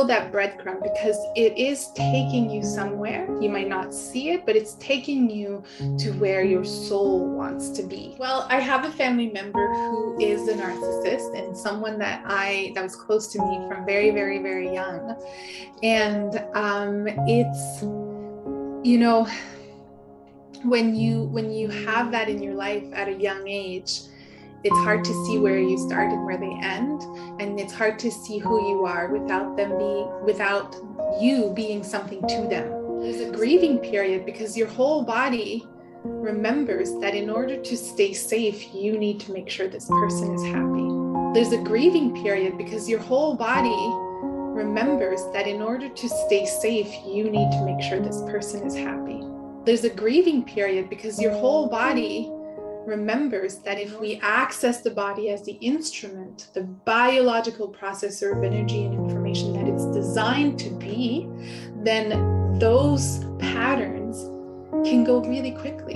follow that breadcrumb because it is taking you somewhere. You might not see it, but it's taking you to where your soul wants to be. Well, I have a family member who is a narcissist and someone that I that was close to me from very, very, very young. And um, it's, you know, when you when you have that in your life at a young age it's hard to see where you start and where they end and it's hard to see who you are without them being without you being something to them. There's a grieving period because your whole body remembers that in order to stay safe you need to make sure this person is happy. There's a grieving period because your whole body remembers that in order to stay safe you need to make sure this person is happy. There's a grieving period because your whole body remembers that if we access the body as the instrument, the biological processor of energy and information that it's designed to be, then those patterns can go really quickly.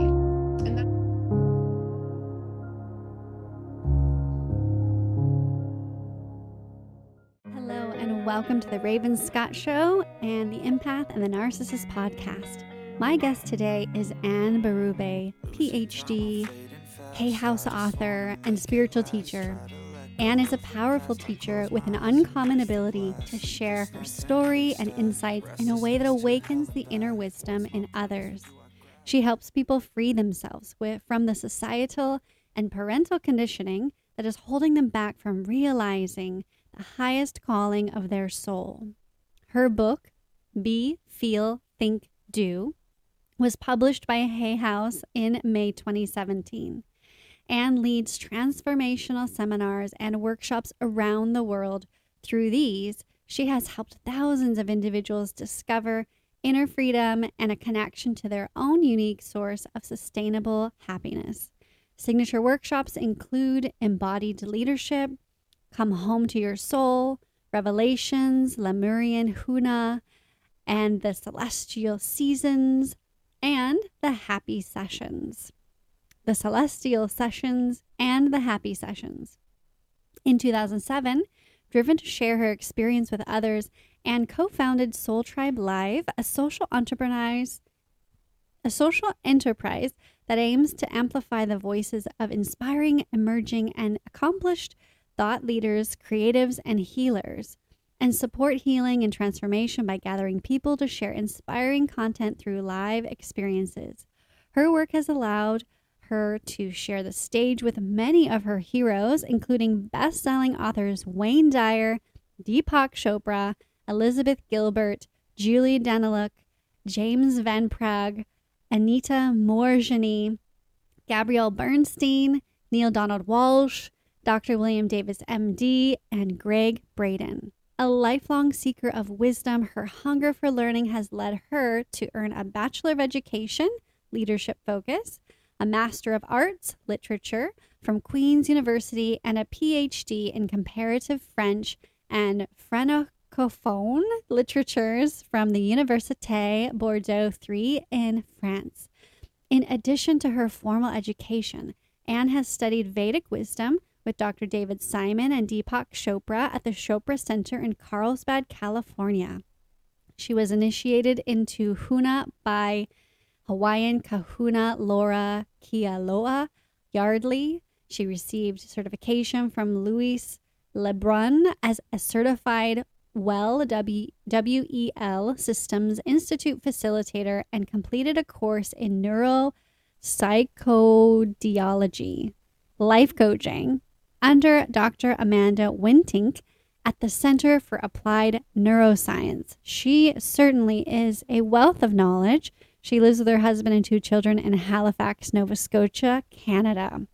Hello, and welcome to the Raven Scott Show and the Empath and the Narcissist podcast. My guest today is Anne Berube, PhD, Hay House author, and spiritual teacher. Anne is a powerful teacher with an uncommon ability to share her story and insights in a way that awakens the inner wisdom in others. She helps people free themselves with, from the societal and parental conditioning that is holding them back from realizing the highest calling of their soul. Her book, Be, Feel, Think, Do, was published by Hay House in May 2017 and leads transformational seminars and workshops around the world. Through these, she has helped thousands of individuals discover inner freedom and a connection to their own unique source of sustainable happiness. Signature workshops include Embodied Leadership, Come Home to Your Soul, Revelations, Lemurian Huna, and the Celestial Seasons, and the Happy Sessions the Celestial Sessions, and the Happy Sessions. In 2007, driven to share her experience with others, and co-founded Soul Tribe Live, a social enterprise, a social enterprise that aims to amplify the voices of inspiring, emerging, and accomplished thought leaders, creatives, and healers, and support healing and transformation by gathering people to share inspiring content through live experiences. Her work has allowed her to share the stage with many of her heroes, including best selling authors Wayne Dyer, Deepak Chopra, Elizabeth Gilbert, Julie Daniluk, James Van Praagh, Anita Moorjani, Gabrielle Bernstein, Neale Donald Walsch, Dr. William Davis, MD, and Gregg Braden. A lifelong seeker of wisdom, her hunger for learning has led her to earn a Bachelor of Education, Leadership Focus, a Master of Arts, Literature from Queen's University, and a PhD in Comparative French and Francophone Literatures from the Université Bordeaux 3 in France. In addition to her formal education, Anne has studied Vedic wisdom with Dr. David Simon and Deepak Chopra at the Chopra Center in Carlsbad, California. She was initiated into Huna by Hawaiian kahuna Laura Kialoa Yardley. She received certification from Louis Lebrun as a certified WELL w- WEL Systems Institute facilitator and completed a course in neuropsychodiology, life coaching under Dr. Amanda Wintink at the Center for Applied Neuroscience. She certainly is a wealth of knowledge she lives with her husband and two children in Halifax, Nova Scotia, Canada.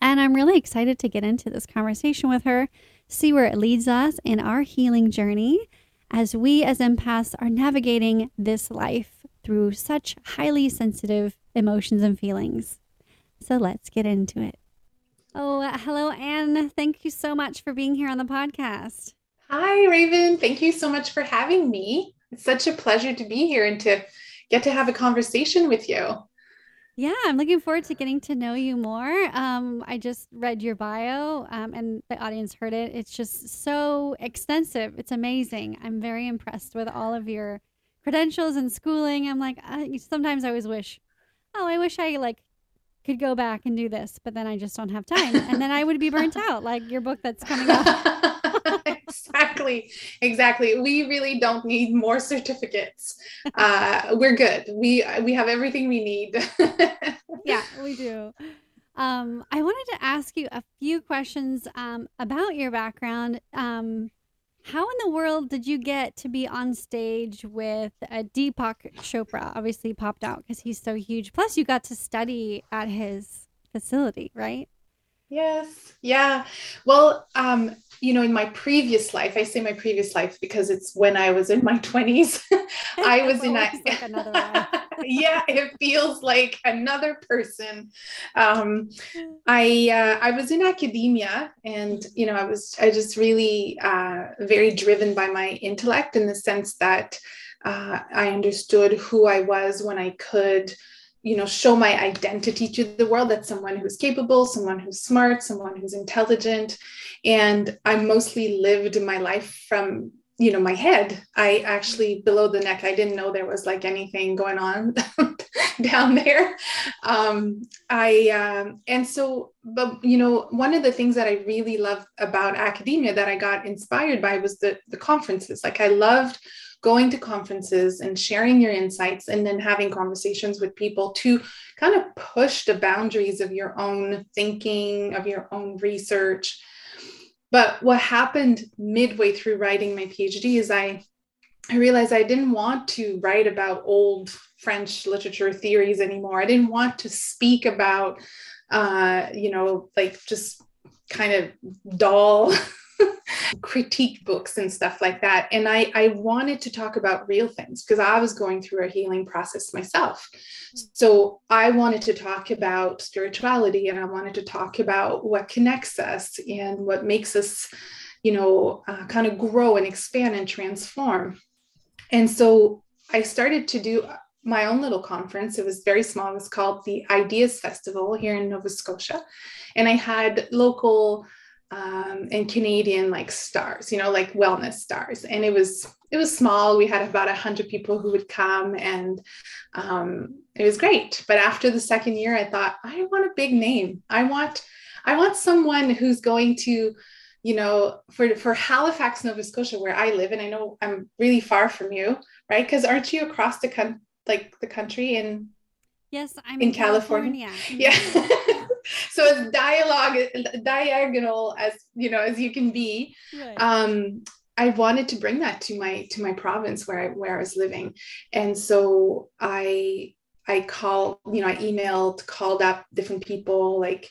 And I'm really excited to get into this conversation with her, see where it leads us in our healing journey as we as empaths are navigating this life through such highly sensitive emotions and feelings. So let's get into it. Oh, uh, hello, Anne. Thank you so much for being here on the podcast. Hi, Raven. Thank you so much for having me. It's such a pleasure to be here and to get to have a conversation with you. Yeah, I'm looking forward to getting to know you more. Um, I just read your bio um, and the audience heard it. It's just so extensive. It's amazing. I'm very impressed with all of your credentials and schooling. I'm like, I, sometimes I always wish, oh, I wish I like could go back and do this, but then I just don't have time. And then I would be burnt out, like your book that's coming out. exactly. Exactly. We really don't need more certificates. Uh, we're good. We we have everything we need. Yeah we do. Um, i wanted to ask you a few questions um, about your background. Um, how in the world did you get to be on stage with uh, Deepak Chopra? Obviously, popped out because he's so huge. Plus, you got to study at his facility, right? Yes. Yeah. Well, um, you know, in my previous life, I say my previous life because it's when I was in my 20s. I was in a, like another yeah, it feels like another person. Um, I uh, I was in academia, and you know, I was I just really uh, very driven by my intellect in the sense that uh, I understood who I was when I could you know show my identity to the world. That's someone who's capable someone who's smart someone who's intelligent. And i mostly lived my life from you know my head. I actually below the neck i didn't know there was like anything going on down there. Um i um and so but you know one of the things that i really love about academia that i got inspired by was the the conferences. Like i loved going to conferences and sharing your insights and then having conversations with people to kind of push the boundaries of your own thinking, of your own research. But what happened midway through writing my PhD is I I realized I didn't want to write about old French literature theories anymore. I didn't want to speak about, uh, you know, like just kind of dull critique books and stuff like that. And I, I wanted to talk about real things because I was going through a healing process myself. So I wanted to talk about spirituality and I wanted to talk about what connects us and what makes us, you know, uh, kind of grow and expand and transform. And so I started to do my own little conference. It was very small. It was called the Ideas Festival here in Nova Scotia. And I had local um, and Canadian like stars, you know, like wellness stars. And it was it was small. We had about a hundred people who would come, and um, it was great. But after the second year, I thought I want a big name. I want I want someone who's going to you know, for for Halifax, Nova Scotia, where I live, and I know I'm really far from you, right? Because aren't you across the con- like the country in? Yes, I'm in, in California. California. Yeah. So as dialogue diagonal as you know as you can be right. um I wanted to bring that to my to my province where I where I was living, and so I I called you know I emailed called up different people like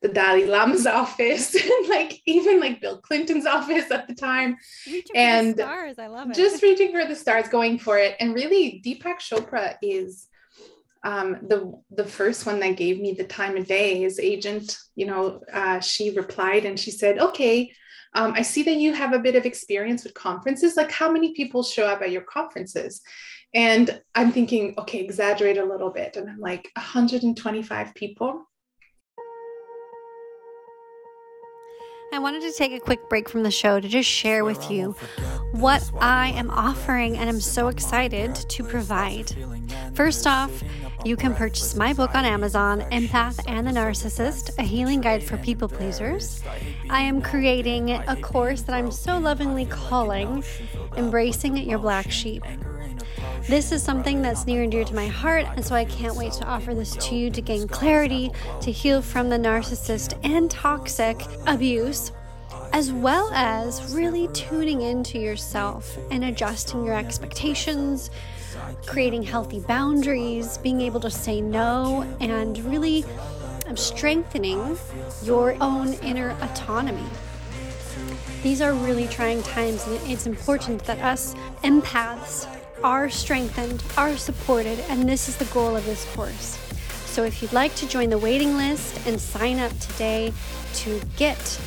the Dalai Lama's office and like even like Bill Clinton's office at the time, reaching and stars. I love it. just reaching for the stars going for it. And really Deepak Chopra is um, the the first one that gave me the time of day, is agent, you know, uh, she replied and she said, "Okay, um, I see that you have a bit of experience with conferences. Like, how many people show up at your conferences?" And I'm thinking, okay, exaggerate a little bit, and I'm like, 125 people. I wanted to take a quick break from the show to just share with you what I am offering and I'm so excited to provide. First off, you can purchase my book on Amazon, Empath and the Narcissist, a healing guide for people pleasers. I am creating a course that I'm so lovingly calling Embracing Your Black Sheep. This is something that's near and dear to my heart, and so I can't wait to offer this to you to gain clarity, to heal from the narcissist and toxic abuse as well as really tuning into yourself and adjusting your expectations, creating healthy boundaries, being able to say no, and really um, strengthening your own inner autonomy. These are really trying times, and it's important that us empaths are strengthened, are supported, and this is the goal of this course. So, if you'd like to join the waiting list and sign up today to get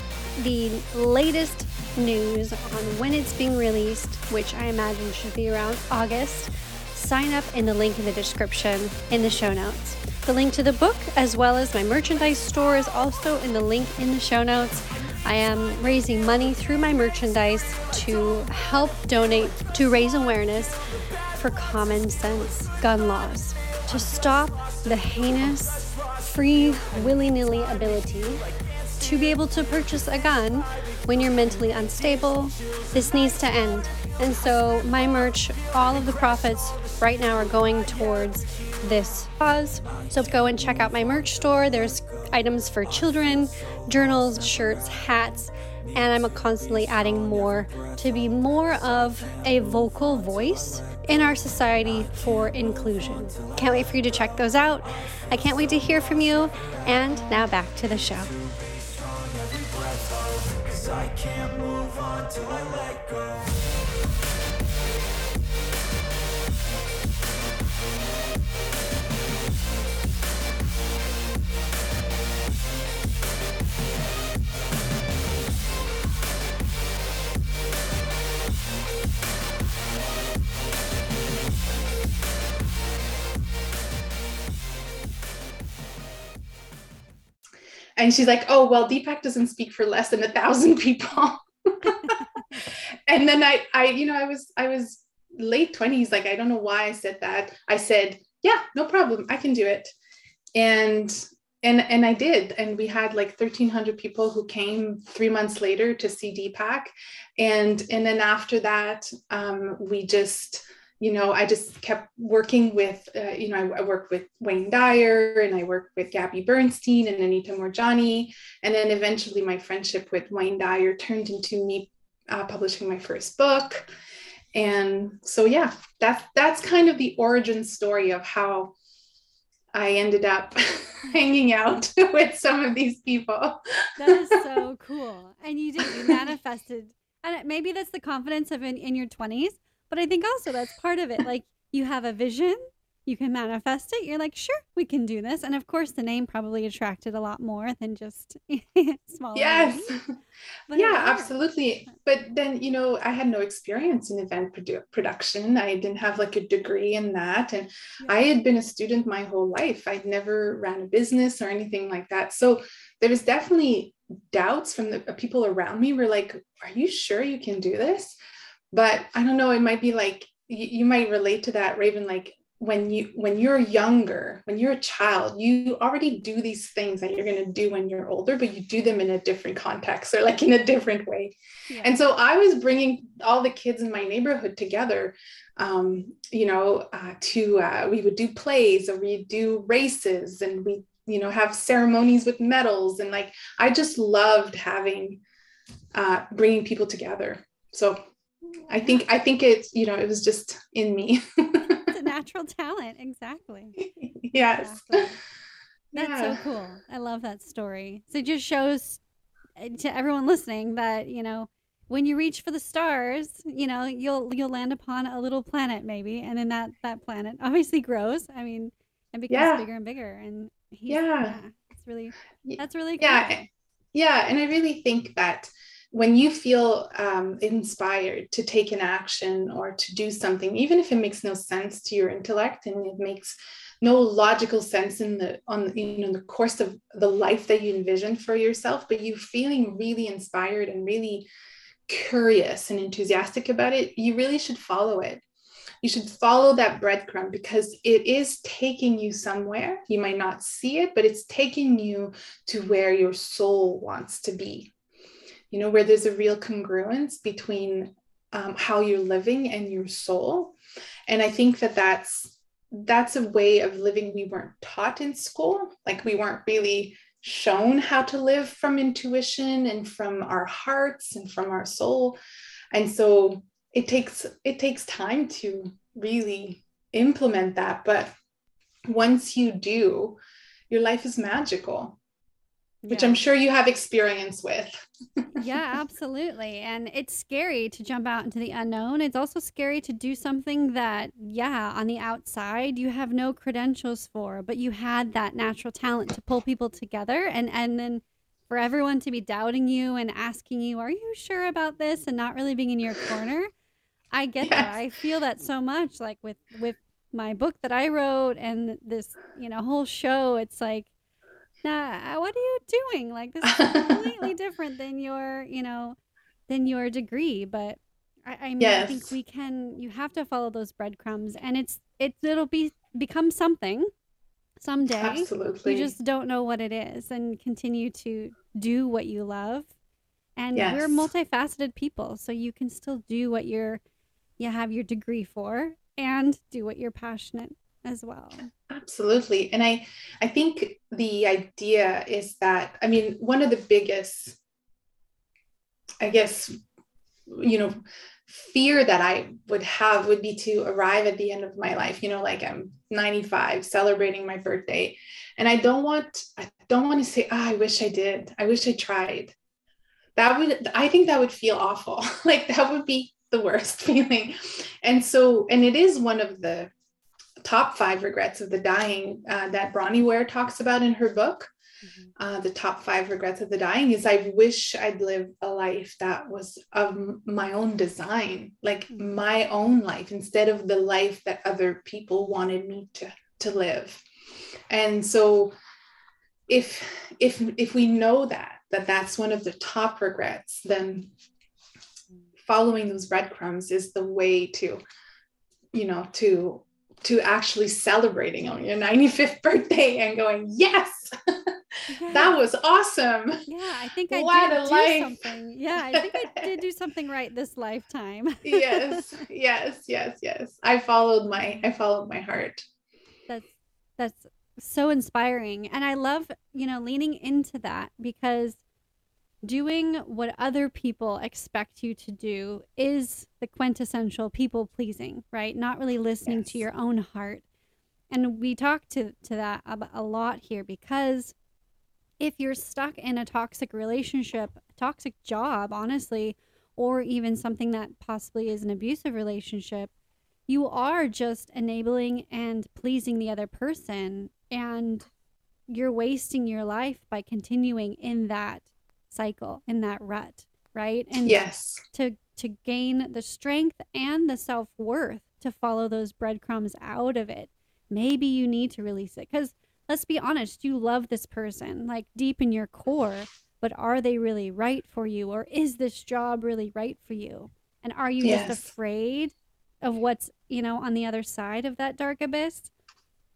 the latest news on when it's being released, which I imagine should be around August, sign up in the link in the description in the show notes. The link to the book, as well as my merchandise store, is also in the link in the show notes. I am raising money through my merchandise to help donate to raise awareness for common sense gun laws, to stop the heinous, free, willy nilly ability to be able to purchase a gun when you're mentally unstable. This needs to end. And so, my merch, all of the profits right now are going towards this cause. So go and check out my merch store. There's items for children, journals, shirts, hats, and I'm constantly adding more to be more of a vocal voice in our society for inclusion. Can't wait for you to check those out. I can't wait to hear from you. And now back to the show. Cause I can't move on till I let go. And she's like oh well deepak doesn't speak for less than a thousand people. And then i i you know i was i was late 20s like i don't know why i said that. I said yeah no problem i can do it. And and and i did. And we had like 1300 people who came three months later to see deepak. And and then after that um, we just you know, I just kept working with, uh, you know, I, I, worked with Wayne Dyer and I worked with Gabby Bernstein and Anita Moorjani. And then eventually my friendship with Wayne Dyer turned into me uh, publishing my first book. And so, yeah, that's, that's kind of the origin story of how I ended up hanging out with some of these people. that is so cool. And you did, you manifested. And maybe that's the confidence of in, in your 20s but I think also that's part of it. Like you have a vision, you can manifest it. You're like, sure, we can do this. And of course, the name probably attracted a lot more than just small. Yes. yeah, absolutely. But then, you know, I had no experience in event produ- production. I didn't have like a degree in that. And yeah. I had been a student my whole life. I'd never ran a business or anything like that. So there was definitely doubts from the uh, people around me were like, are you sure you can do this? But i don't know it might be like you, you might relate to that raven like when you when you're younger when you're a child you already do these things that you're going to do when you're older but you do them in a different context or like in a different way. Yeah. and so i was bringing all the kids in my neighborhood together um, you know uh, to uh, we would do plays or we do races and we you know have ceremonies with medals. And like i just loved having uh, bringing people together. So I think I think it's you know it was just in me. it's a natural talent, exactly. Yes. Exactly. That's yeah. so cool. I love that story. So it just shows uh, to everyone listening that you know when you reach for the stars, you know you'll you'll land upon a little planet maybe, and then that that planet obviously grows. I mean, and becomes yeah. bigger and bigger. And yeah. yeah, it's really that's really cool. Yeah, yeah, and I really think that when you feel um, inspired to take an action or to do something, even if it makes no sense to your intellect and it makes no logical sense in the on you know the course of the life that you envision for yourself, but you feeling really inspired and really curious and enthusiastic about it, you really should follow it. You should follow that breadcrumb because it is taking you somewhere. You might not see it, but it's taking you to where your soul wants to be you know, where there's a real congruence between um, how you're living and your soul. And I think that that's that's a way of living we weren't taught in school. Like we weren't really shown how to live from intuition and from our hearts and from our soul. And so it takes it takes time to really implement that. But once you do, your life is magical which yeah. I'm sure you have experience with. yeah, absolutely. And it's scary to jump out into the unknown. It's also scary to do something that, yeah, on the outside you have no credentials for, but you had that natural talent to pull people together and and then for everyone to be doubting you and asking you, "Are you sure about this?" and not really being in your corner. I get yes. that. I feel that so much like with with my book that I wrote and this, you know, whole show, it's like, nah, what are you doing? Like this is completely different than your, you know, than your degree. But I, I mean, yes. I think we can. You have to follow those breadcrumbs, and it's it it'll be become something someday. Absolutely. You just don't know what it is, and continue to do what you love. And yes. we're multifaceted people, so you can still do what you're you have your degree for and do what you're passionate as well. Absolutely. And i i think the idea is that i mean one of the biggest i guess you know fear that i would have would be to arrive at the end of my life you know like i'm 95 celebrating my birthday. And i don't want i don't want to say oh, i wish i did. I wish i tried. That would i think that would feel awful. Like that would be the worst feeling. And so and it is one of the top five regrets of the dying uh, that Bronnie Ware talks about in her book. Mm-hmm. Uh, the top five regrets of the dying is I wish I'd lived a life that was of my own design, like mm-hmm. my own life, instead of the life that other people wanted me to, to live. And so if if if we know that that that's one of the top regrets, then following those breadcrumbs is the way to you know to to actually celebrating on your 95th birthday and going, yes, yeah. that was awesome. Yeah, I think I what did do life. something. Yeah, I think I did do something right this lifetime. yes, yes, yes, yes. I followed my I followed my heart. That's that's so inspiring. And I love, you know, leaning into that because doing what other people expect you to do is the quintessential people pleasing, right? Not really listening yes. to your own heart. And we talk to, to that a lot here because if you're stuck in a toxic relationship, toxic job, honestly, or even something that possibly is an abusive relationship, you are just enabling and pleasing the other person. And you're wasting your life by continuing in that cycle in that rut right and yes to to gain the strength and the self-worth to follow those breadcrumbs out of it maybe you need to release it because let's be honest you love this person like deep in your core but are they really right for you or is this job really right for you and are you yes. just afraid of what's you know on the other side of that dark abyss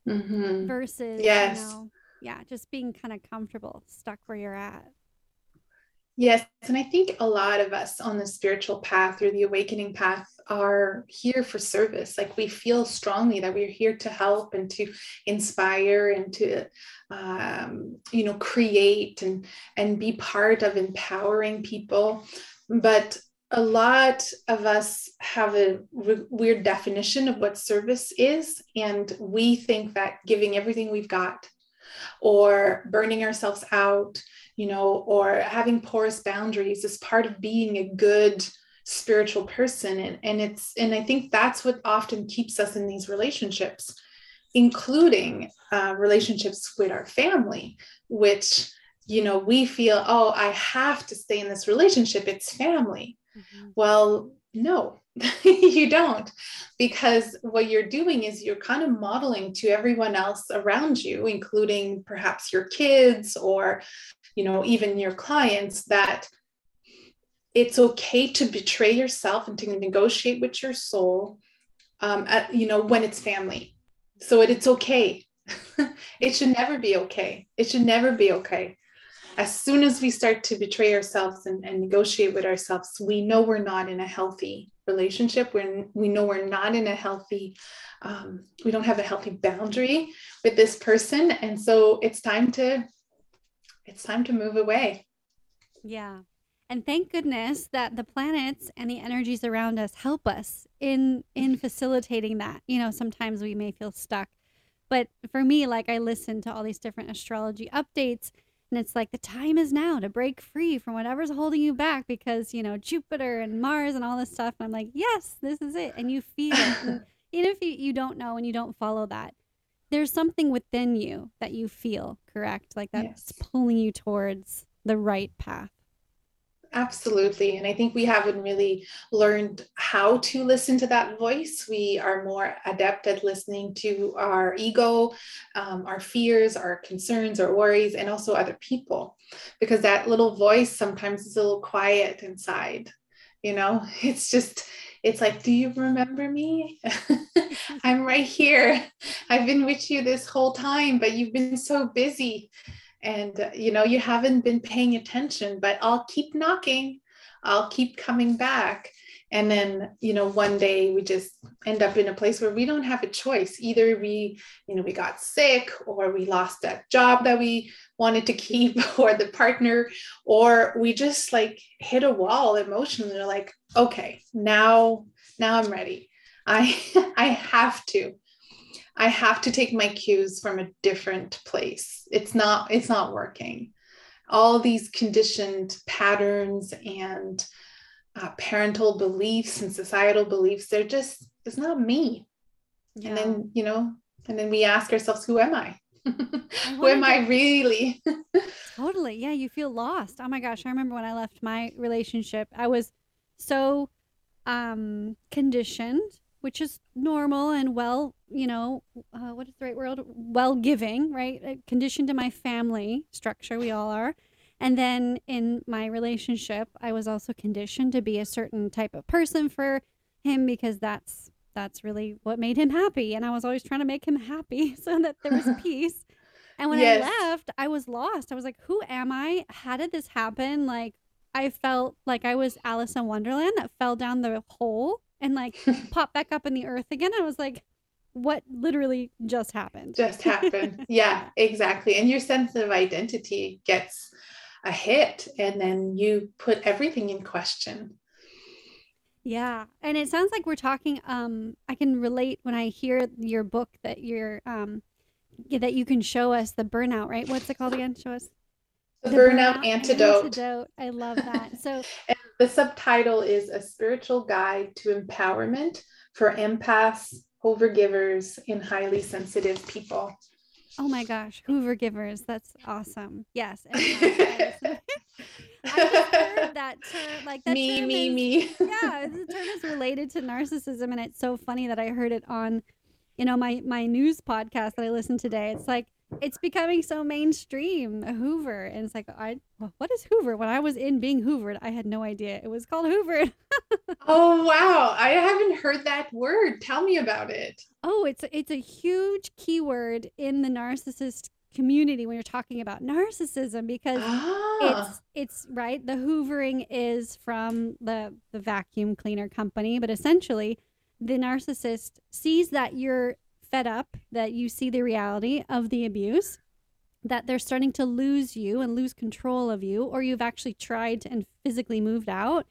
mm-hmm. versus yes. you know yeah just being kind of comfortable stuck where you're at Yes. And I think a lot of us on the spiritual path or the awakening path are here for service. Like we feel strongly that we're here to help and to inspire and to, um, you know, create and, and be part of empowering people. But a lot of us have a re- weird definition of what service is. And we think that giving everything we've got or burning ourselves out you know, or having porous boundaries is part of being a good spiritual person. And, and it's, and I think that's what often keeps us in these relationships, including uh, relationships with our family, which, you know, we feel, oh, I have to stay in this relationship. It's family. Mm-hmm. Well, no, you don't because what you're doing is you're kind of modeling to everyone else around you including perhaps your kids or you know even your clients that it's okay to betray yourself and to negotiate with your soul um, at, you know when it's family. So it, it's okay. It should never be okay. It should never be okay. As soon as we start to betray ourselves and, and negotiate with ourselves we know we're not in a healthy relationship we're, we know we're not in a healthy um, we don't have a healthy boundary with this person and so it's time to it's time to move away. Yeah. And thank goodness that the planets and the energies around us help us in in facilitating that. You know, sometimes we may feel stuck. But for me, like I listen to all these different astrology updates and it's like the time is now to break free from whatever's holding you back because, you know, Jupiter and Mars and all this stuff. And I'm like, yes, this is it. And you feel it. And even if you, you don't know and you don't follow that, there's something within you that you feel correct like that's yes. pulling you towards the right path Absolutely. And I think we haven't really learned how to listen to that voice. We are more adept at listening to our ego, um, our fears, our concerns, our worries, and also other people, because that little voice sometimes is a little quiet inside. You know, it's just, it's like, do you remember me? I'm right here. I've been with you this whole time, but you've been so busy and uh, you know you haven't been paying attention but i'll keep knocking. I'll keep coming back. And then you know one day we just end up in a place where we don't have a choice. Either we you know we got sick or we lost that job that we wanted to keep or the partner or we just like hit a wall emotionally. They're like okay now now i'm ready. I i have to I have to take my cues from a different place. It's not it's not working. All these conditioned patterns and uh, parental beliefs and societal beliefs, they're just it's not me. Yeah. And then, you know, and then we ask ourselves, who am I? who am I really? totally. Yeah, you feel lost. Oh my gosh, I remember when I left my relationship, I was so um conditioned which is normal and well, you know, uh, what is the right word? Well giving, right? Uh, conditioned to my family structure, we all are. And then in my relationship, I was also conditioned to be a certain type of person for him because that's that's really what made him happy. And I was always trying to make him happy so that there was peace. And when yes. I left, I was lost. I was like, who am I? How did this happen? Like, I felt like I was Alice in Wonderland that fell down the hole and like pop back up in the earth again. I was like, what literally just happened? Just happened. yeah, exactly. And your sense of identity gets a hit, and then you put everything in question. Yeah. And it sounds like we're talking um I can relate when I hear your book that you're um that you can show us the burnout, right? What's it called again? Show us. The, the burnout, burnout antidote. antidote. I love that. So the subtitle is A Spiritual Guide to Empowerment for Empaths, Overgivers, and Highly Sensitive People. Oh my gosh, Hoover givers. That's awesome. Yes. I just heard that term, like that me, term me, is, me. yeah, the term is related to narcissism, and it's so funny that I heard it on, you know, my my news podcast that I listened today. It's like it's becoming so mainstream hoover and it's like i what is hoover? When i was in being hoovered i had no idea it was called hoovered. Oh wow. I haven't heard that word. Tell me about it. Oh it's it's a huge keyword in the narcissist community when you're talking about narcissism because ah. it's it's right the hoovering is from the the vacuum cleaner company but essentially the narcissist sees that you're fed up that you see the reality of the abuse, that they're starting to lose you and lose control of you, or you've actually tried and physically moved out.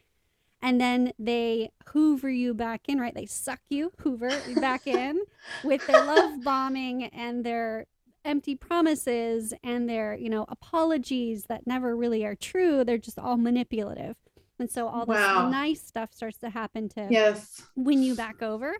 And then they hoover you back in, right? They suck you, hoover back in with their love bombing and their empty promises and their, you know, apologies that never really are true. They're just all manipulative. And so all this wow. nice stuff starts to happen to yes. win you back over.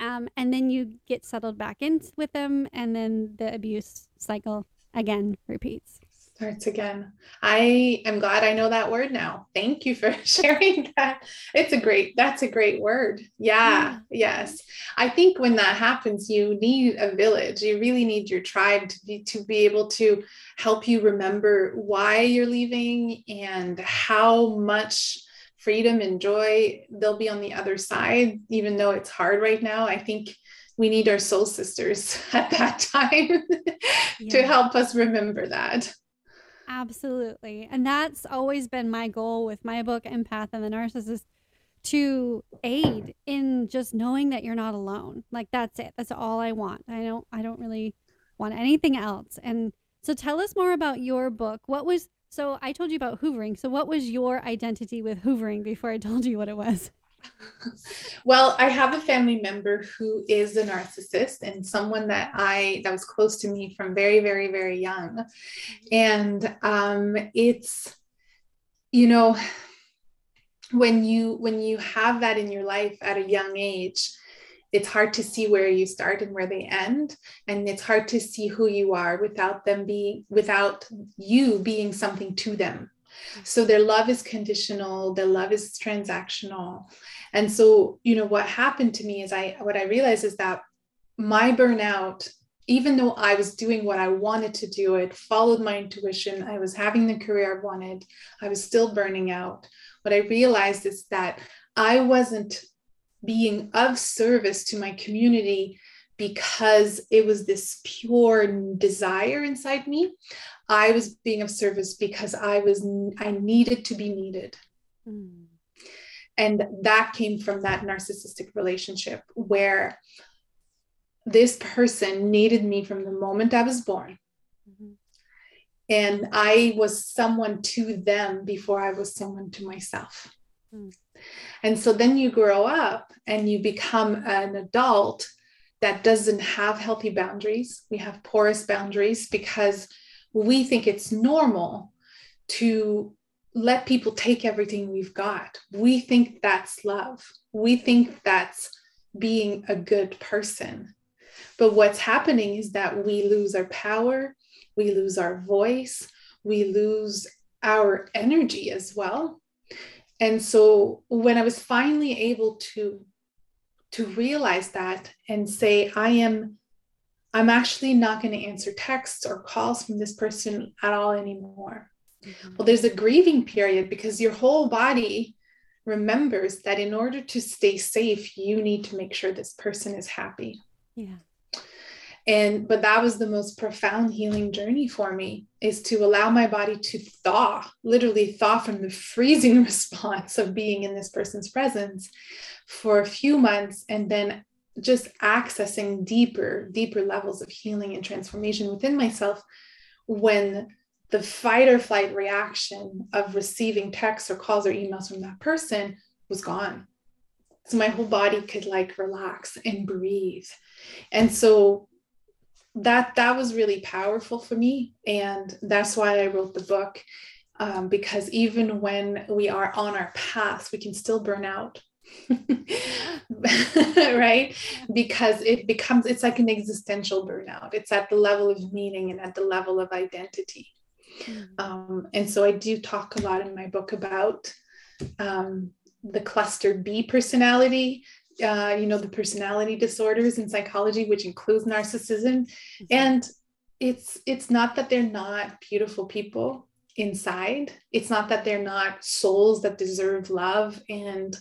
Um, and then you get settled back in with them, and then the abuse cycle again repeats. Starts again. I am glad I know that word now. Thank you for sharing that. It's a great, that's a great word. Yeah, yeah. yes. I think when that happens, you need a village. You really need your tribe to be to be able to help you remember why you're leaving and how much freedom and joy, they'll be on the other side, even though it's hard right now. I think we need our soul sisters at that time yeah. to help us remember that. Absolutely. And that's always been my goal with my book, Empath and the Narcissist, to aid in just knowing that you're not alone. Like that's it. That's all I want. I don't I don't really want anything else. And so tell us more about your book. What was so I told you about hoovering. So what was your identity with hoovering before I told you what it was? well, I have a family member who is a narcissist and someone that I that was close to me from very, very, very young. And um, it's, you know, when you when you have that in your life at a young age, it's hard to see where you start and where they end and it's hard to see who you are without them being without you being something to them mm-hmm. So their love is conditional, their love is transactional. And so, you know, what happened to me is I what I realized is that my burnout even though I was doing what I wanted to do, it followed my intuition. I was having the career I wanted. I was still burning out. What I realized is that I wasn't being of service to my community because it was this pure desire inside me. I was being of service because I was I needed to be needed. Mm. And that came from that narcissistic relationship where this person needed me from the moment I was born. Mm-hmm. And I was someone to them before I was someone to myself. Mm. And so then you grow up and you become an adult that doesn't have healthy boundaries. We have porous boundaries because we think it's normal to let people take everything we've got. We think that's love. We think that's being a good person. But what's happening is that we lose our power, we lose our voice, we lose our energy as well. And so when I was finally able to to realize that and say I am I'm actually not going to answer texts or calls from this person at all anymore. Mm-hmm. Well, there's a grieving period because your whole body remembers that in order to stay safe, you need to make sure this person is happy. Yeah and but that was the most profound healing journey for me is to allow my body to thaw literally thaw from the freezing response of being in this person's presence for a few months and then just accessing deeper deeper levels of healing and transformation within myself when the fight or flight reaction of receiving texts or calls or emails from that person was gone. So my whole body could like relax and breathe. And so that that was really powerful for me. And that's why i wrote the book um, because even when we are on our path we can still burn out. Right? Because it becomes it's like an existential burnout. It's at the level of meaning and at the level of identity. Mm. um, and so i do talk a lot in my book about um, the cluster b personality uh, you know, the personality disorders in psychology, which includes narcissism. Mm-hmm. And it's it's not that they're not beautiful people inside. It's not that they're not souls that deserve love and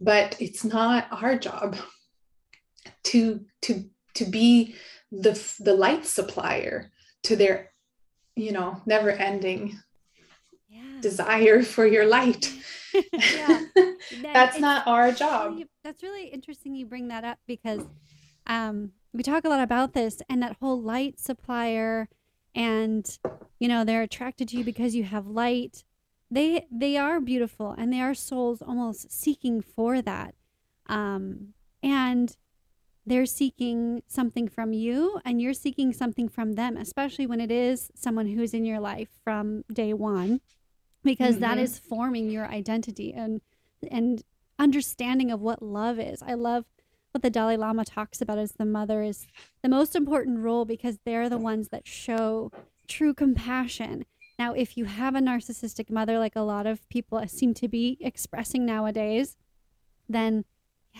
but it's not our job to to to be the the light supplier to their you know never ending yeah. desire for your light yeah. that's not our job. that's really interesting you bring that up because um, we talk a lot about this and that whole light supplier and you know they're attracted to you because you have light. They they are beautiful and they are souls almost seeking for that. Um, and they're seeking something from you and you're seeking something from them especially when it is someone who's in your life from day one because mm-hmm. that is forming your identity and and understanding of what love is. I love what the Dalai Lama talks about as the mother is the most important role because they're the ones that show true compassion. Now, if you have a narcissistic mother, like a lot of people seem to be expressing nowadays, then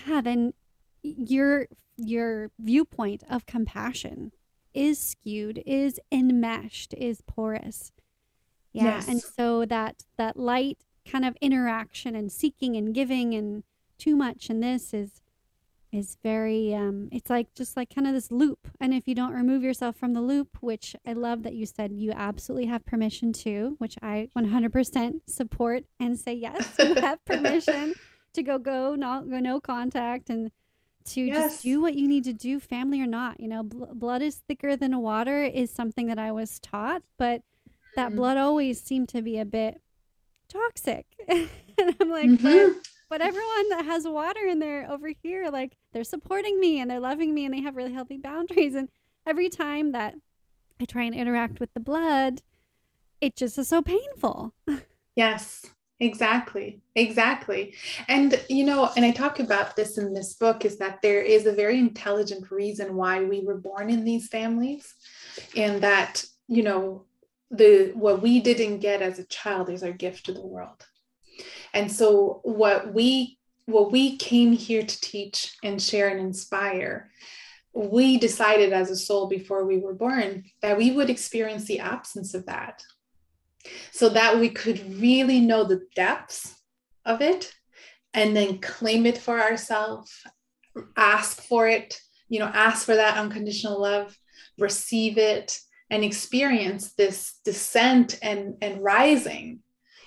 yeah, then your your viewpoint of compassion is skewed, is enmeshed, is porous. Yeah. Yes. And so that that light kind of interaction and seeking and giving and too much and this is is very um it's like just like kind of this loop and if you don't remove yourself from the loop which i love that you said you absolutely have permission to which i 100% support and say yes you have permission to go go not go no contact and to yes. just do what you need to do family or not you know bl- blood is thicker than water is something that i was taught but that mm. blood always seemed to be a bit toxic. and I'm like, mm-hmm. but, but everyone that has water in there over here, like they're supporting me and they're loving me and they have really healthy boundaries. And every time that I try and interact with the blood, it just is so painful. Yes, exactly. Exactly. And, you know, and I talk about this in this book is that there is a very intelligent reason why we were born in these families and that, you know, the what we didn't get as a child is our gift to the world. And so what we what we came here to teach and share and inspire we decided as a soul before we were born that we would experience the absence of that. So that we could really know the depths of it and then claim it for ourselves ask for it you know ask for that unconditional love receive it and experience this descent and and rising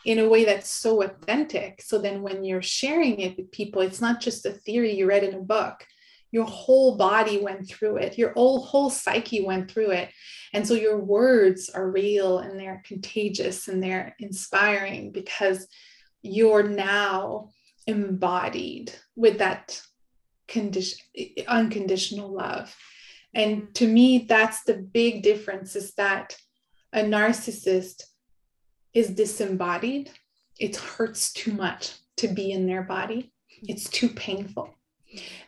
in a way that's so authentic. So then when you're sharing it with people it's not just a theory you read in a book. Your whole body went through it. Your whole whole psyche went through it. And so your words are real and they're contagious and they're inspiring because you're now embodied with that condition unconditional love and mm. to me that's the big difference is that a narcissist is disembodied. It hurts too much to be in their body. It's too painful.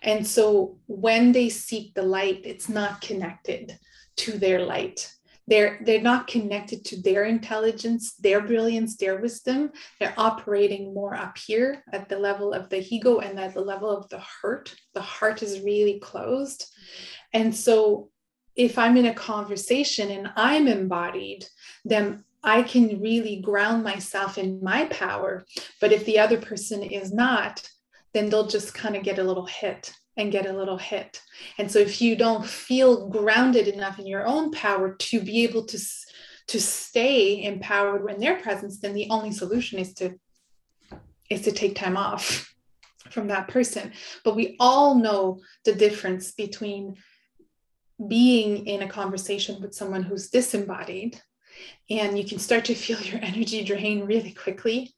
And so when they seek the light it's not connected to their light. They're they're not connected to their intelligence their brilliance their wisdom. They're operating more up here at the level of the ego and at the level of the heart. The heart is really closed and so if i'm in a conversation and i'm embodied then I can really ground myself in my power. But if the other person is not, then they'll just kind of get a little hit and get a little hit. And so if you don't feel grounded enough in your own power to be able to to stay empowered when their presence, then the only solution is to is to take time off from that person. But we all know the difference between being in a conversation with someone who's disembodied and you can start to feel your energy drain really quickly.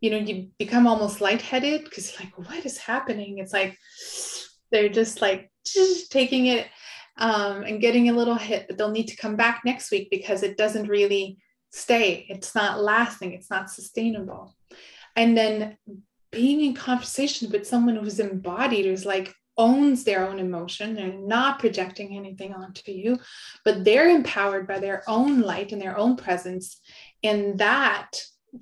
You know you become almost lightheaded because like what is happening? It's like they're just like taking it um, and getting a little hit but they'll need to come back next week because it doesn't really stay. It's not lasting. It's not sustainable. And then being in conversation with someone who's embodied who's like owns their own emotion they're not projecting anything onto you but they're empowered by their own light and their own presence and that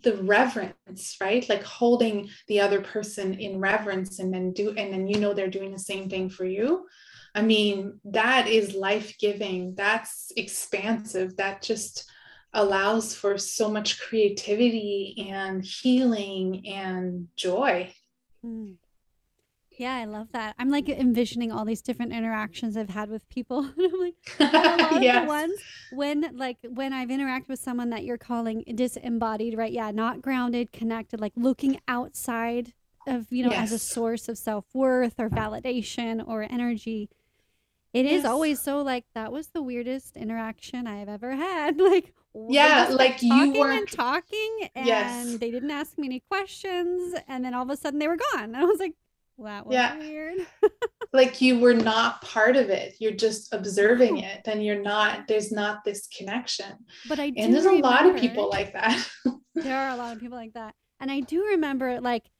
the reverence right? Like holding the other person in reverence and then do and then you know they're doing the same thing for you. I mean that is life-giving. That's expansive. That just allows for so much creativity and healing and joy. Mm. Yeah, I love that. I'm like envisioning all these different interactions I've had with people. and I'm like, a lot yes. of the ones when like when I've interacted with someone that you're calling disembodied, right? Yeah, not grounded, connected, like looking outside of, you know, yes. as a source of self-worth or validation or energy. It yes. is always so like that was the weirdest interaction I've ever had. Like yeah, like you were and talking and yes. they didn't ask me any questions and then all of a sudden they were gone. And I was like, that was yeah. weird. like you were not part of it. You're just observing oh. it and you're not, there's not this connection. But I And there's remember, a lot of people like that. there are a lot of people like that. And I do remember like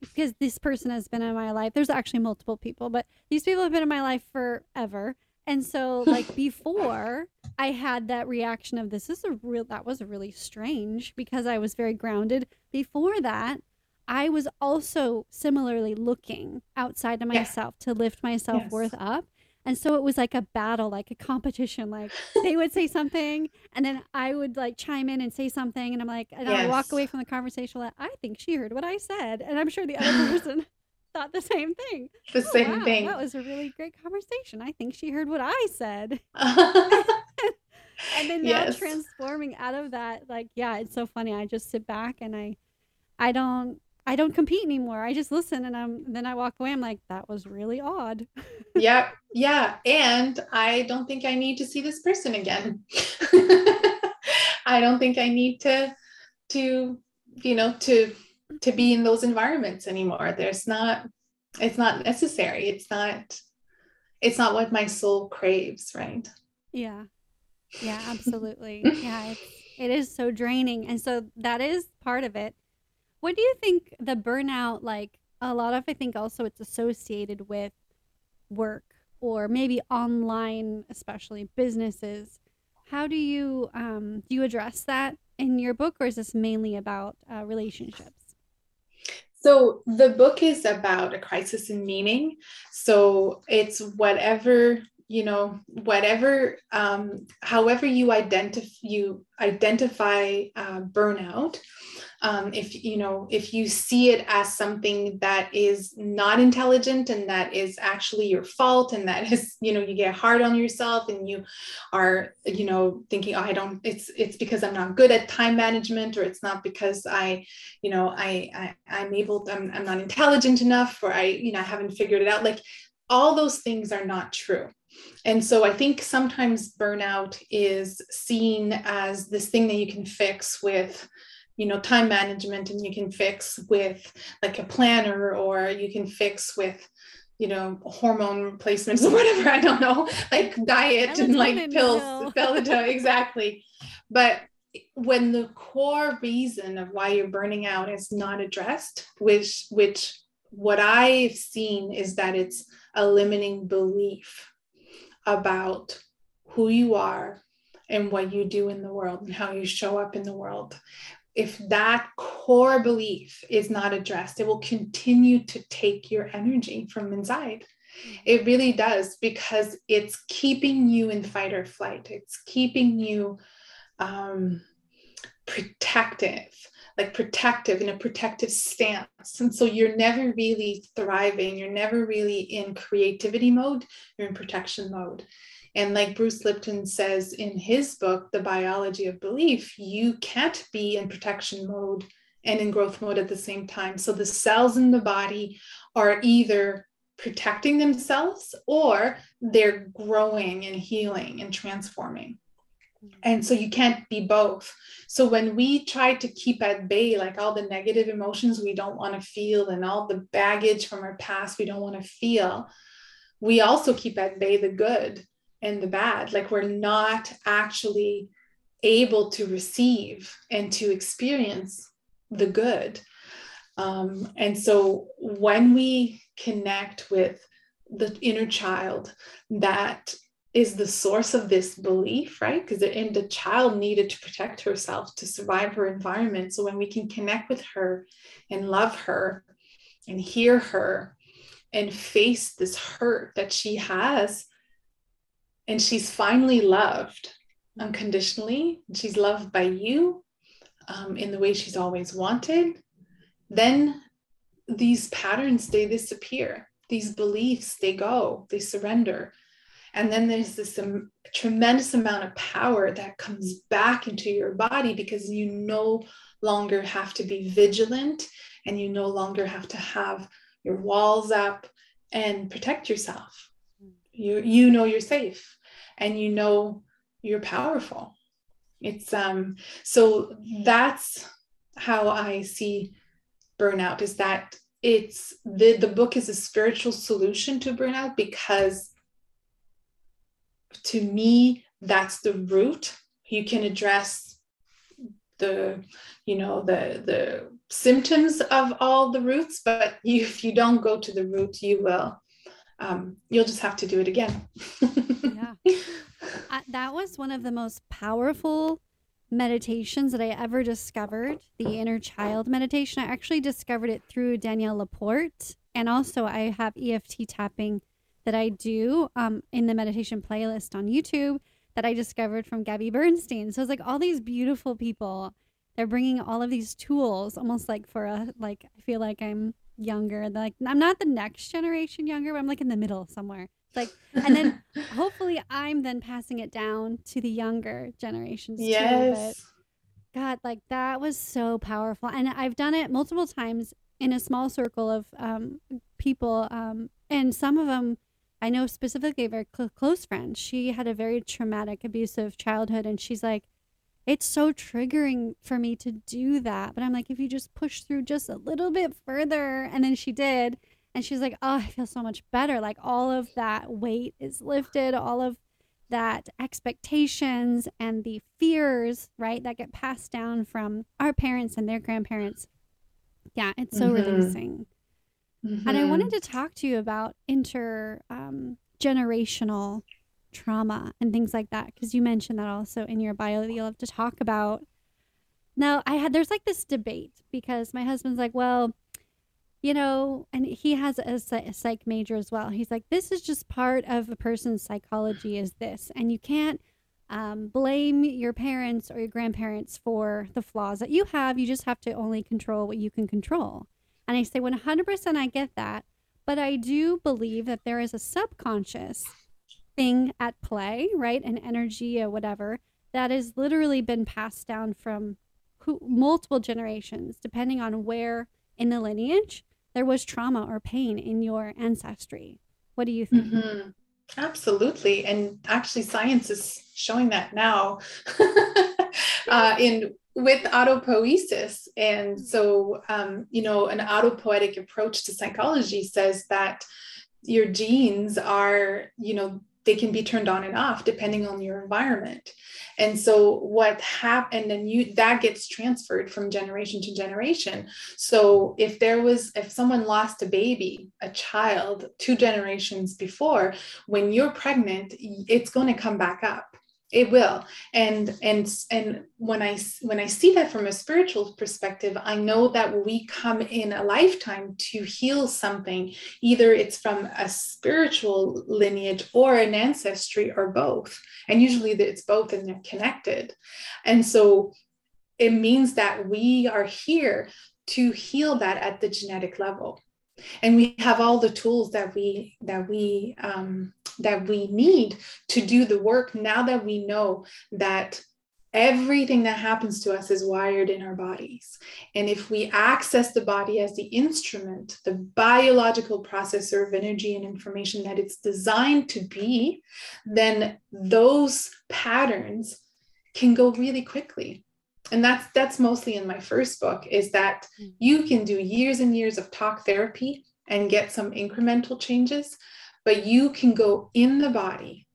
because this person has been in my life. There's actually multiple people, but these people have been in my life forever. And so like before I had that reaction of this is a real that was really strange because I was very grounded. Before that, I was also similarly looking outside of myself to lift my self worth up. And so it was like a battle, like a competition. Like they would say something, and then I would like chime in and say something, and I'm like, and yes. I walk away from the conversation like, I think she heard what I said, and I'm sure the other person thought the same thing. The oh, same wow, thing. That was a really great conversation. I think she heard what I said. and then now yes. transforming out of that, like, yeah, it's so funny. I just sit back and I, I don't I don't compete anymore. I just listen and I'm then I walk away. I'm like, that was really odd. yeah. Yeah. And I don't think I need to see this person again. I don't think I need to to, you know, to to be in those environments anymore. There's not it's not necessary. It's not it's not what my soul craves, right? Yeah. Yeah, absolutely. yeah, it's, it is so draining. And so that is part of it what do you think the burnout like a lot of I think also it's associated with work or maybe online especially businesses. how do you um, do you address that in your book, or is this mainly about uh, relationships? So the book is about a crisis in meaning. So it's whatever you know whatever um, however you identify you identify uh, burnout um, if you know if you see it as something that is not intelligent and that is actually your fault and that is you know you get hard on yourself and you are you know thinking oh i don't it's it's because i'm not good at time management or it's not because i you know i, I i'm able I'm, I'm not intelligent enough or i you know i haven't figured it out. Like all those things are not true. And so I think sometimes burnout is seen as this thing that you can fix with you know time management and you can fix with like a planner or you can fix with you know hormone replacements or whatever i don't know like diet and like pills Belladonna, exactly. But when the core reason of why you're burning out is not addressed which which what i've seen is that it's a limiting belief about who you are and what you do in the world and how you show up in the world if that core belief is not addressed, it will continue to take your energy from inside. Mm-hmm. It really does because it's keeping you in fight or flight. It's keeping you um, protective, like protective in a protective stance. And so you're never really thriving. You're never really in creativity mode. You're in protection mode. And like Bruce Lipton says in his book, The Biology of Belief, you can't be in protection mode and in growth mode at the same time. So the cells in the body are either protecting themselves or they're growing and healing and transforming. And so you can't be both. So when we try to keep at bay, like all the negative emotions we don't want to feel and all the baggage from our past we don't want to feel, we also keep at bay the good and the bad. Like we're not actually able to receive and to experience the good. Um, and so when we connect with the inner child that is the source of this belief, right? Because the, the child needed to protect herself to survive her environment. So when we can connect with her and love her and hear her and face this hurt that she has and she's finally loved unconditionally. She's loved by you um, in the way she's always wanted. Then these patterns they disappear. These beliefs they go. They surrender. And then there's this um, tremendous amount of power that comes back into your body because you no longer have to be vigilant and you no longer have to have your walls up and protect yourself you you know you're safe and you know you're powerful. It's um so that's how i see burnout is that it's the the book is a spiritual solution to burnout because to me that's the root. You can address the you know the the symptoms of all the roots but if you don't go to the root you will um, you'll just have to do it again. yeah. I, that was one of the most powerful meditations that I ever discovered, the inner child meditation. I actually discovered it through Danielle LaPorte. And also, I have EFT tapping that I do um, in the meditation playlist on YouTube that I discovered from Gabby Bernstein. So it's like all these beautiful people. They're bringing all of these tools, almost like for a like. I feel like I'm younger. Like I'm not the next generation younger, but I'm like in the middle somewhere. Like and then hopefully I'm then passing it down to the younger generations yes. too. But God, like that was so powerful. And I've done it multiple times in a small circle of um, people. Um, and some of them I know specifically a very cl- close friend. She had a very traumatic, abusive childhood. And she's like, it's so triggering for me to do that. But I'm like, if you just push through just a little bit further. And then she did. And she's like, oh, I feel so much better. Like all of that weight is lifted, all of that expectations and the fears, right, that get passed down from our parents and their grandparents. Yeah, it's so mm-hmm. releasing. Mm-hmm. And I wanted mm-hmm. to talk to you about inter um, generational trauma and things like that because you mentioned that also in your bio that you love to talk about. Now i had there's like this debate because my husband's like well you know and he has a, a psych major as well. He's like this is just part of a person's psychology is this and you can't um, blame your parents or your grandparents for the flaws that you have. You just have to only control what you can control. And i say 100% i get that but i do believe that there is a subconscious thing at play, right? An energy or whatever that has literally been passed down from who, multiple generations, depending on where in the lineage there was trauma or pain in your ancestry. What do you think? Mm-hmm. Absolutely. And actually, science is showing that now uh, in with autopoiesis. And so, um, you know, an autopoietic approach to psychology says that your genes are, you know, they can be turned on and off depending on your environment. And so what happened and you that gets transferred from generation to generation. So if there was if someone lost a baby a child two generations before when you're pregnant it's going to come back up it will. And and and when i when i see that from a spiritual perspective i know that we come in a lifetime to heal something either it's from a spiritual lineage or an ancestry or both. And usually it's both and they're connected. And so it means that we are here to heal that at the genetic level. And we have all the tools that we that we um, that we need to do the work now that we know that everything that happens to us is wired in our bodies and if we access the body as the instrument the biological processor of energy and information that it's designed to be then those patterns can go really quickly and that's that's mostly in my first book is that hmm. you can do years and years of talk therapy and get some incremental changes but you can go in the body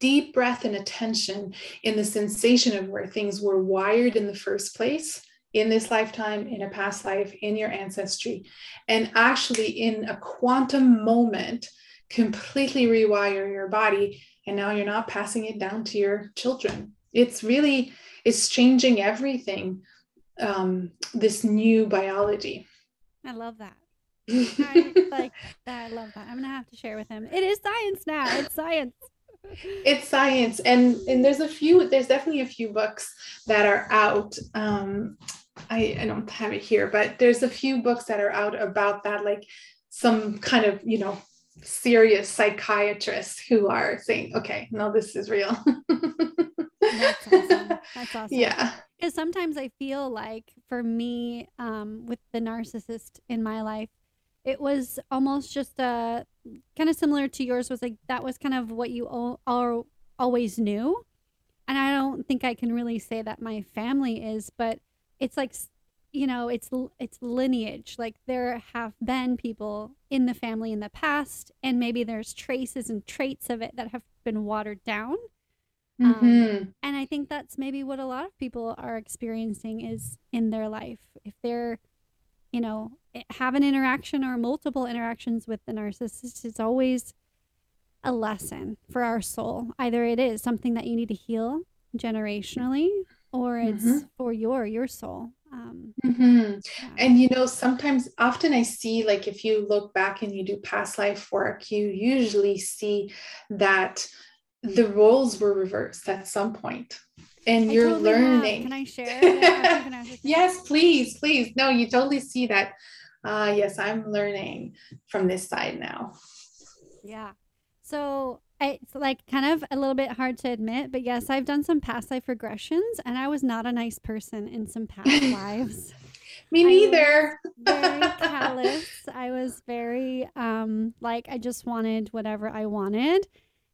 deep breath and attention in the sensation of where things were wired in the first place in this lifetime in a past life in your ancestry and actually in a quantum moment completely rewire your body and now you're not passing it down to your children. It's really it's changing everything um, this new biology. I love that I like. I love that. I'm gonna have to share with him. It is science now. It's science. it's science, and and there's a few. There's definitely a few books that are out. Um, I I don't have it here, but there's a few books that are out about that, like some kind of you know serious psychiatrists who are saying, okay, no, this is real. That's awesome. That's awesome. Yeah. Because sometimes I feel like for me, um, with the narcissist in my life, it was almost just a uh, kind of similar to yours was like that was kind of what you all, all always knew. And i don't think i can really say that my family is but it's like you know it's it's lineage. Like there have been people in the family in the past and maybe there's traces and traits of it that have been watered down. Mm-hmm. um, and i think that's maybe what a lot of people are experiencing is in their life. If they're you know have an interaction or multiple interactions with the narcissist it's always a lesson for our soul either it is something that you need to heal generationally or it's mm-hmm. for your your soul um, mm-hmm. yeah. and you know sometimes often i see like if you look back and you do past life work you usually see that the roles were reversed at some point and I you're totally learning. Have. Can I share? yes, please, please. No, you totally see that. Uh, yes, I'm learning from this side now. Yeah. So it's like kind of a little bit hard to admit, but yes, I've done some past life regressions and I was not a nice person in some past lives. Me neither. very callous. I was very um like I just wanted whatever I wanted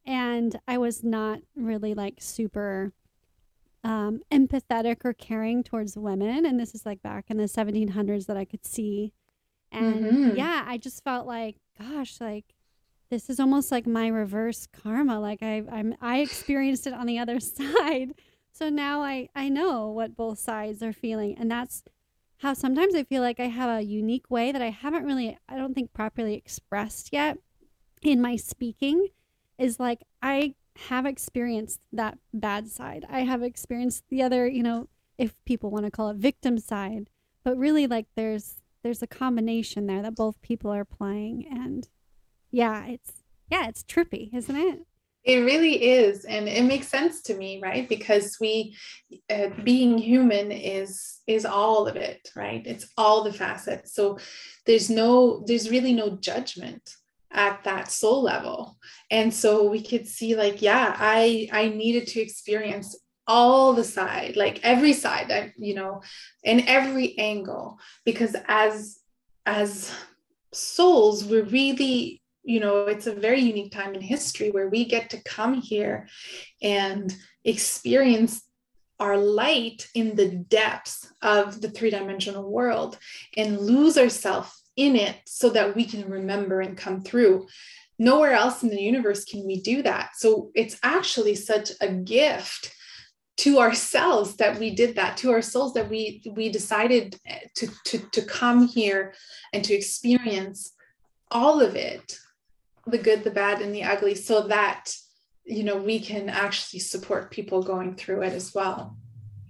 and I was not really like super um, empathetic or caring towards women. And this is like back in the 1700s that I could see. And mm-hmm. yeah, I just felt like, gosh, like this is almost like my reverse karma. Like I, I'm, I experienced it on the other side. So now I, I know what both sides are feeling. And that's how sometimes I feel like I have a unique way that I haven't really, I don't think properly expressed yet in my speaking is like I have experienced that bad side. I have experienced the other, you know, if people want to call it victim side, but really like there's there's a combination there that both people are playing and yeah, it's yeah, it's trippy, isn't it? It really is. And it makes sense to me, right? Because we, uh, being human is, is all of it, right? It's all the facets. So there's no, there's really no judgment at that soul level. And so we could see like, yeah, I, I needed to experience all the side, like every side, you know, in every angle, because as, as souls, we're really you know, it's a very unique time in history where we get to come here and experience our light in the depths of the three dimensional world and lose ourselves in it so that we can remember and come through. Nowhere else in the universe can we do that. So it's actually such a gift to ourselves that we did that to our souls that we we decided to to to come here and to experience all of it the good, the bad, and the ugly so that you know we can actually support people going through it as well.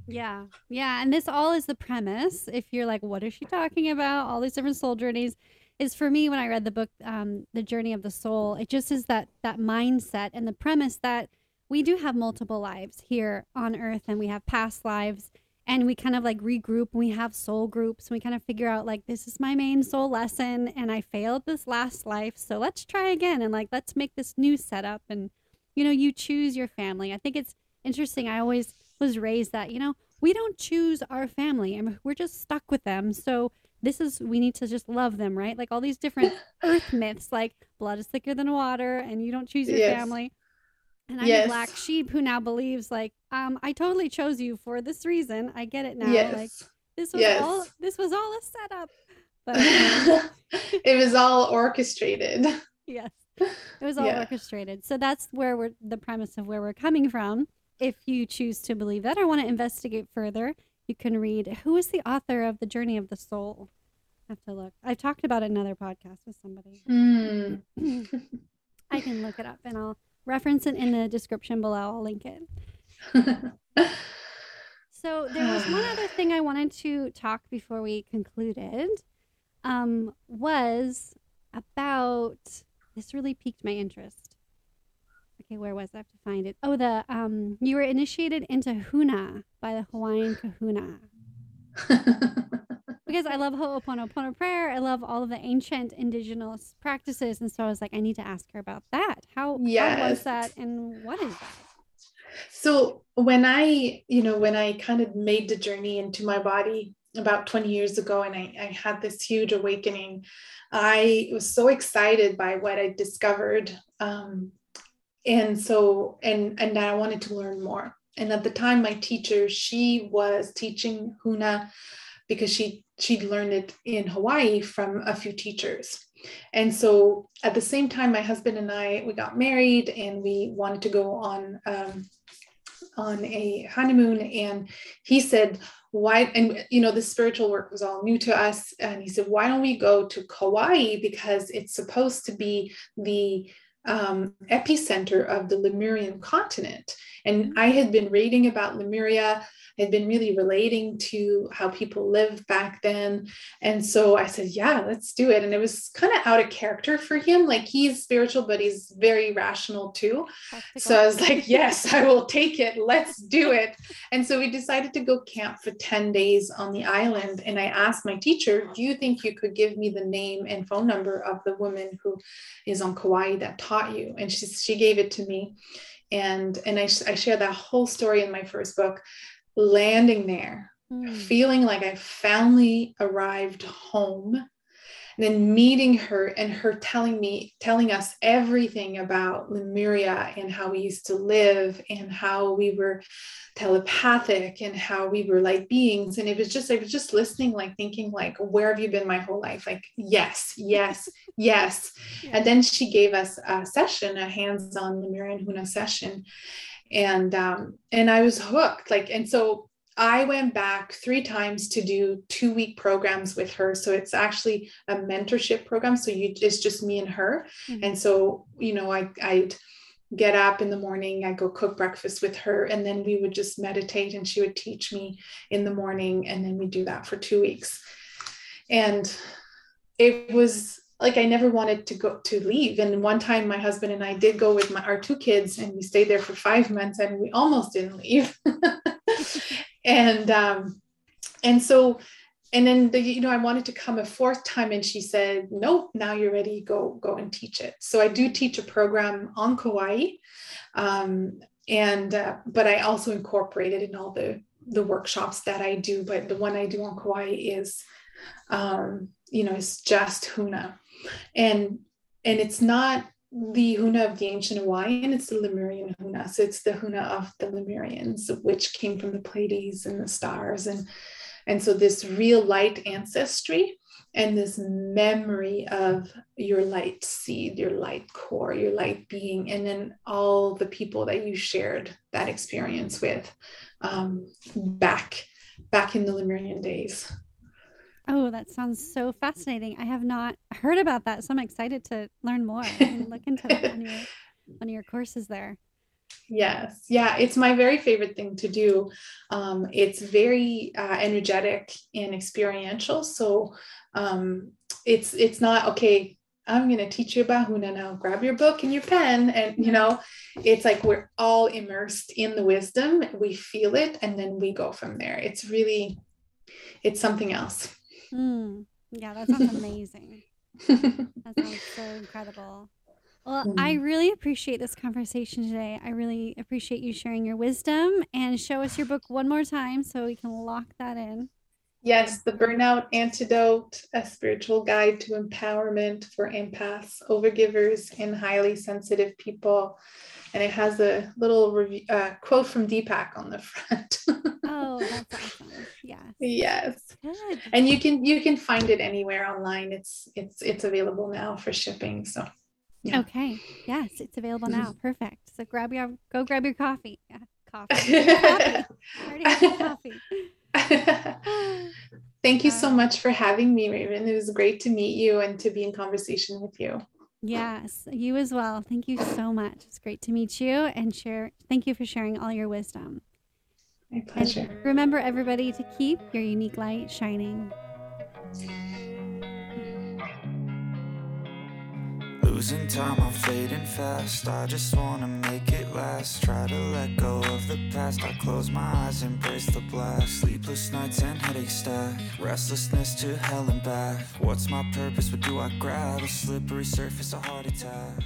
Yeah. Yeah. And this all is the premise. If you're like, what is she talking about? All these different soul journeys is for me when I read the book, um, The Journey of the Soul, it just is that that mindset and the premise that we do have multiple lives here on earth and we have past lives and we kind of like regroup we have soul groups and we kind of figure out like this is my main soul lesson and i failed this last life so let's try again and like let's make this new setup and you know you choose your family i think it's interesting i always was raised that you know we don't choose our family and we're just stuck with them so this is we need to just love them right like all these different earth myths like blood is thicker than water and you don't choose your yes. family and I'm yes. a black sheep who now believes like, um, I totally chose you for this reason. I get it now. Yes. Like this was yes. all this was all a setup. But it was all orchestrated. Yes. It was all yeah. orchestrated. So that's where we're the premise of where we're coming from. If you choose to believe that or want to investigate further, you can read who is the author of The Journey of the Soul. I have to look. I've talked about it in another podcast with somebody. Mm. I can look it up and I'll reference it in the description below. I'll link it. so there was one other thing I wanted to talk before we concluded. Um, was about this really piqued my interest. Okay, where was I? I have to find it. Oh, the um, you were initiated into Huna by the Hawaiian Kahuna. because I love Ho'oponopono prayer. I love all of the ancient indigenous practices. And so I was like, I need to ask her about that. How, yes. how was that and what is that? So when I, you know, when I kind of made the journey into my body about 20 years ago and I, I had this huge awakening, I was so excited by what I discovered. Um, and so, and, and I wanted to learn more. And at the time, my teacher, she was teaching Huna because she she'd learned it in Hawaii from a few teachers. And so at the same time, my husband and I we got married and we wanted to go on um, on a honeymoon. And he said, "Why?" And you know, the spiritual work was all new to us. And he said, "Why don't we go to Kauai because it's supposed to be the um, epicenter of the Lemurian continent?" And I had been reading about Lemuria had been really relating to how people lived back then. And so I said, yeah, let's do it. And it was kind of out of character for him. Like he's spiritual, but he's very rational too. So I was like, yes, I will take it. Let's do it. And so we decided to go camp for 10 days on the island. And I asked my teacher, do you think you could give me the name and phone number of the woman who is on Kauai that taught you? And she, she gave it to me and and I, I share that whole story in my first book landing there, mm. feeling like I finally arrived home and then meeting her and her telling me telling us everything about lemuria and how we used to live and how we were telepathic and how we were like beings and it was just i was just listening like thinking like where have you been my whole life like yes yes yes yeah. and then she gave us a session a hands-on lemurian huna session and um, and I was hooked. Like, and so I went back three times to do two week programs with her. So it's actually a mentorship program. So you it's just me and her. Mm-hmm. And so, you know, I I'd get up in the morning, I go cook breakfast with her, and then we would just meditate and she would teach me in the morning. And then we do that for two weeks. And it was like I never wanted to go to leave. And one time my husband and I did go with my our two kids and we stayed there for five months and we almost didn't leave. and um and so and then the, you know i wanted to come a fourth time and she said nope now you're ready go go and teach it so i do teach a program on kauai um, and uh, but i also incorporate it in all the the workshops that i do but the one i do on kauai is um, you know is just huna and and it's not the Huna of the ancient Hawaiian, it's the Lemurian Huna. So it's the Huna of the Lemurians, which came from the Pleiades and the stars. And, and so this real light ancestry and this memory of your light seed, your light core, your light being, and then all the people that you shared that experience with um, back back in the Lemurian days. Oh, that sounds so fascinating. I have not heard about that, so I'm excited to learn more and look into that on your, on your courses there. Yes, yeah, it's my very favorite thing to do. Um, it's very uh, energetic and experiential. So um, it's it's not okay. I'm going to teach you about Huna now. Grab your book and your pen, and you know, it's like we're all immersed in the wisdom. We feel it, and then we go from there. It's really, it's something else. Mm, yeah, that sounds amazing. that sounds so incredible. Well, mm. I really appreciate this conversation today. I really appreciate you sharing your wisdom and show us your book one more time so we can lock that in. Yes, The Burnout Antidote, a spiritual guide to empowerment for empaths, overgivers, and highly sensitive people. And it has a little review, uh, quote from Deepak on the front. oh, that's awesome. Yes. Yes. Good. And you can you can find it anywhere online. It's it's it's available now for shipping. So yeah. Okay. Yes, it's available now. Perfect. So grab your go grab your coffee. Yeah, coffee. coffee. coffee. Thank you so much for having me, Raven. It was great to meet you and to be in conversation with you. Yes, you as well. Thank you so much. It's great to meet you and share. Thank you for sharing all your wisdom. My pleasure. And remember, everybody, to keep your unique light shining. Losing time, I'm fading fast. I just wanna make it last. Try to let go of the past. I close my eyes, embrace the blast. Sleepless nights and headache stack. Restlessness to hell and back. What's my purpose? What do I grab? A slippery surface, a heart attack.